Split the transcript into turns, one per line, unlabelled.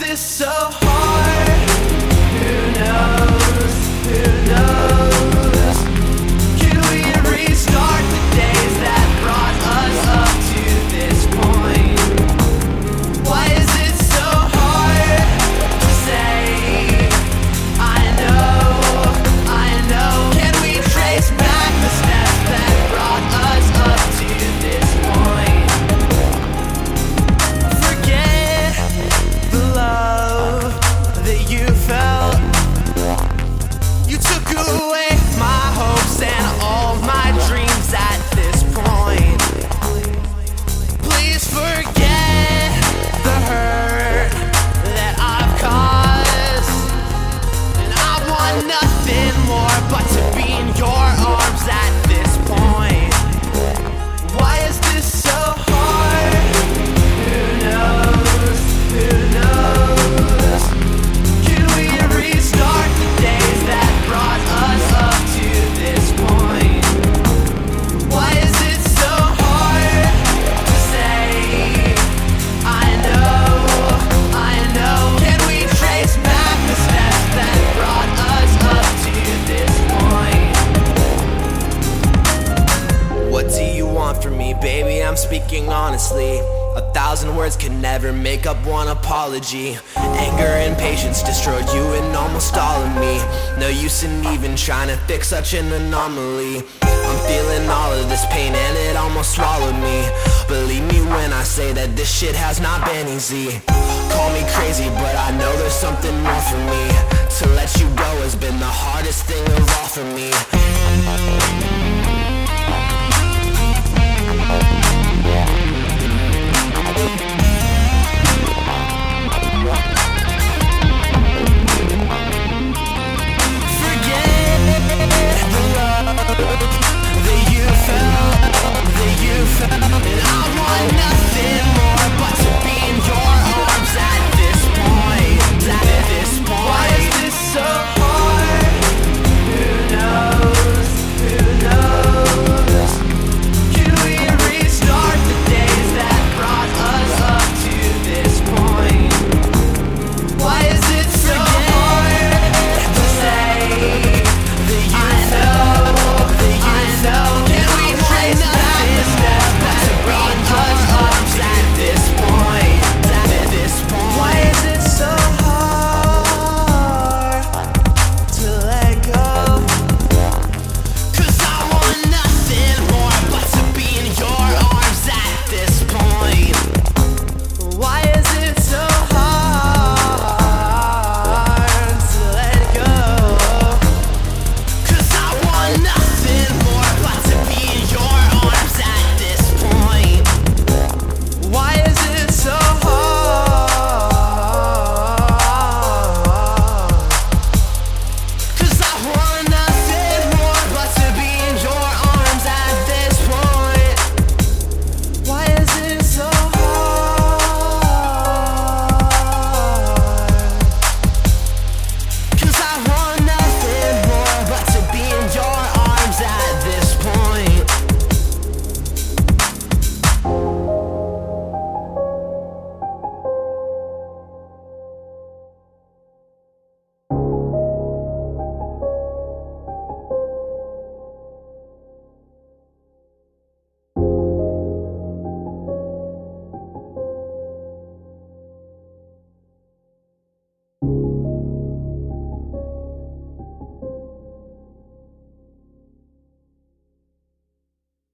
this so hard? Who knows? Who knows?
speaking honestly. A thousand words can never make up one apology. Anger and patience destroyed you and almost all of me. No use in even trying to fix such an anomaly. I'm feeling all of this pain and it almost swallowed me. Believe me when I say that this shit has not been easy. Call me crazy, but I know there's something more for me. To let you go has been the hardest thing of all for me.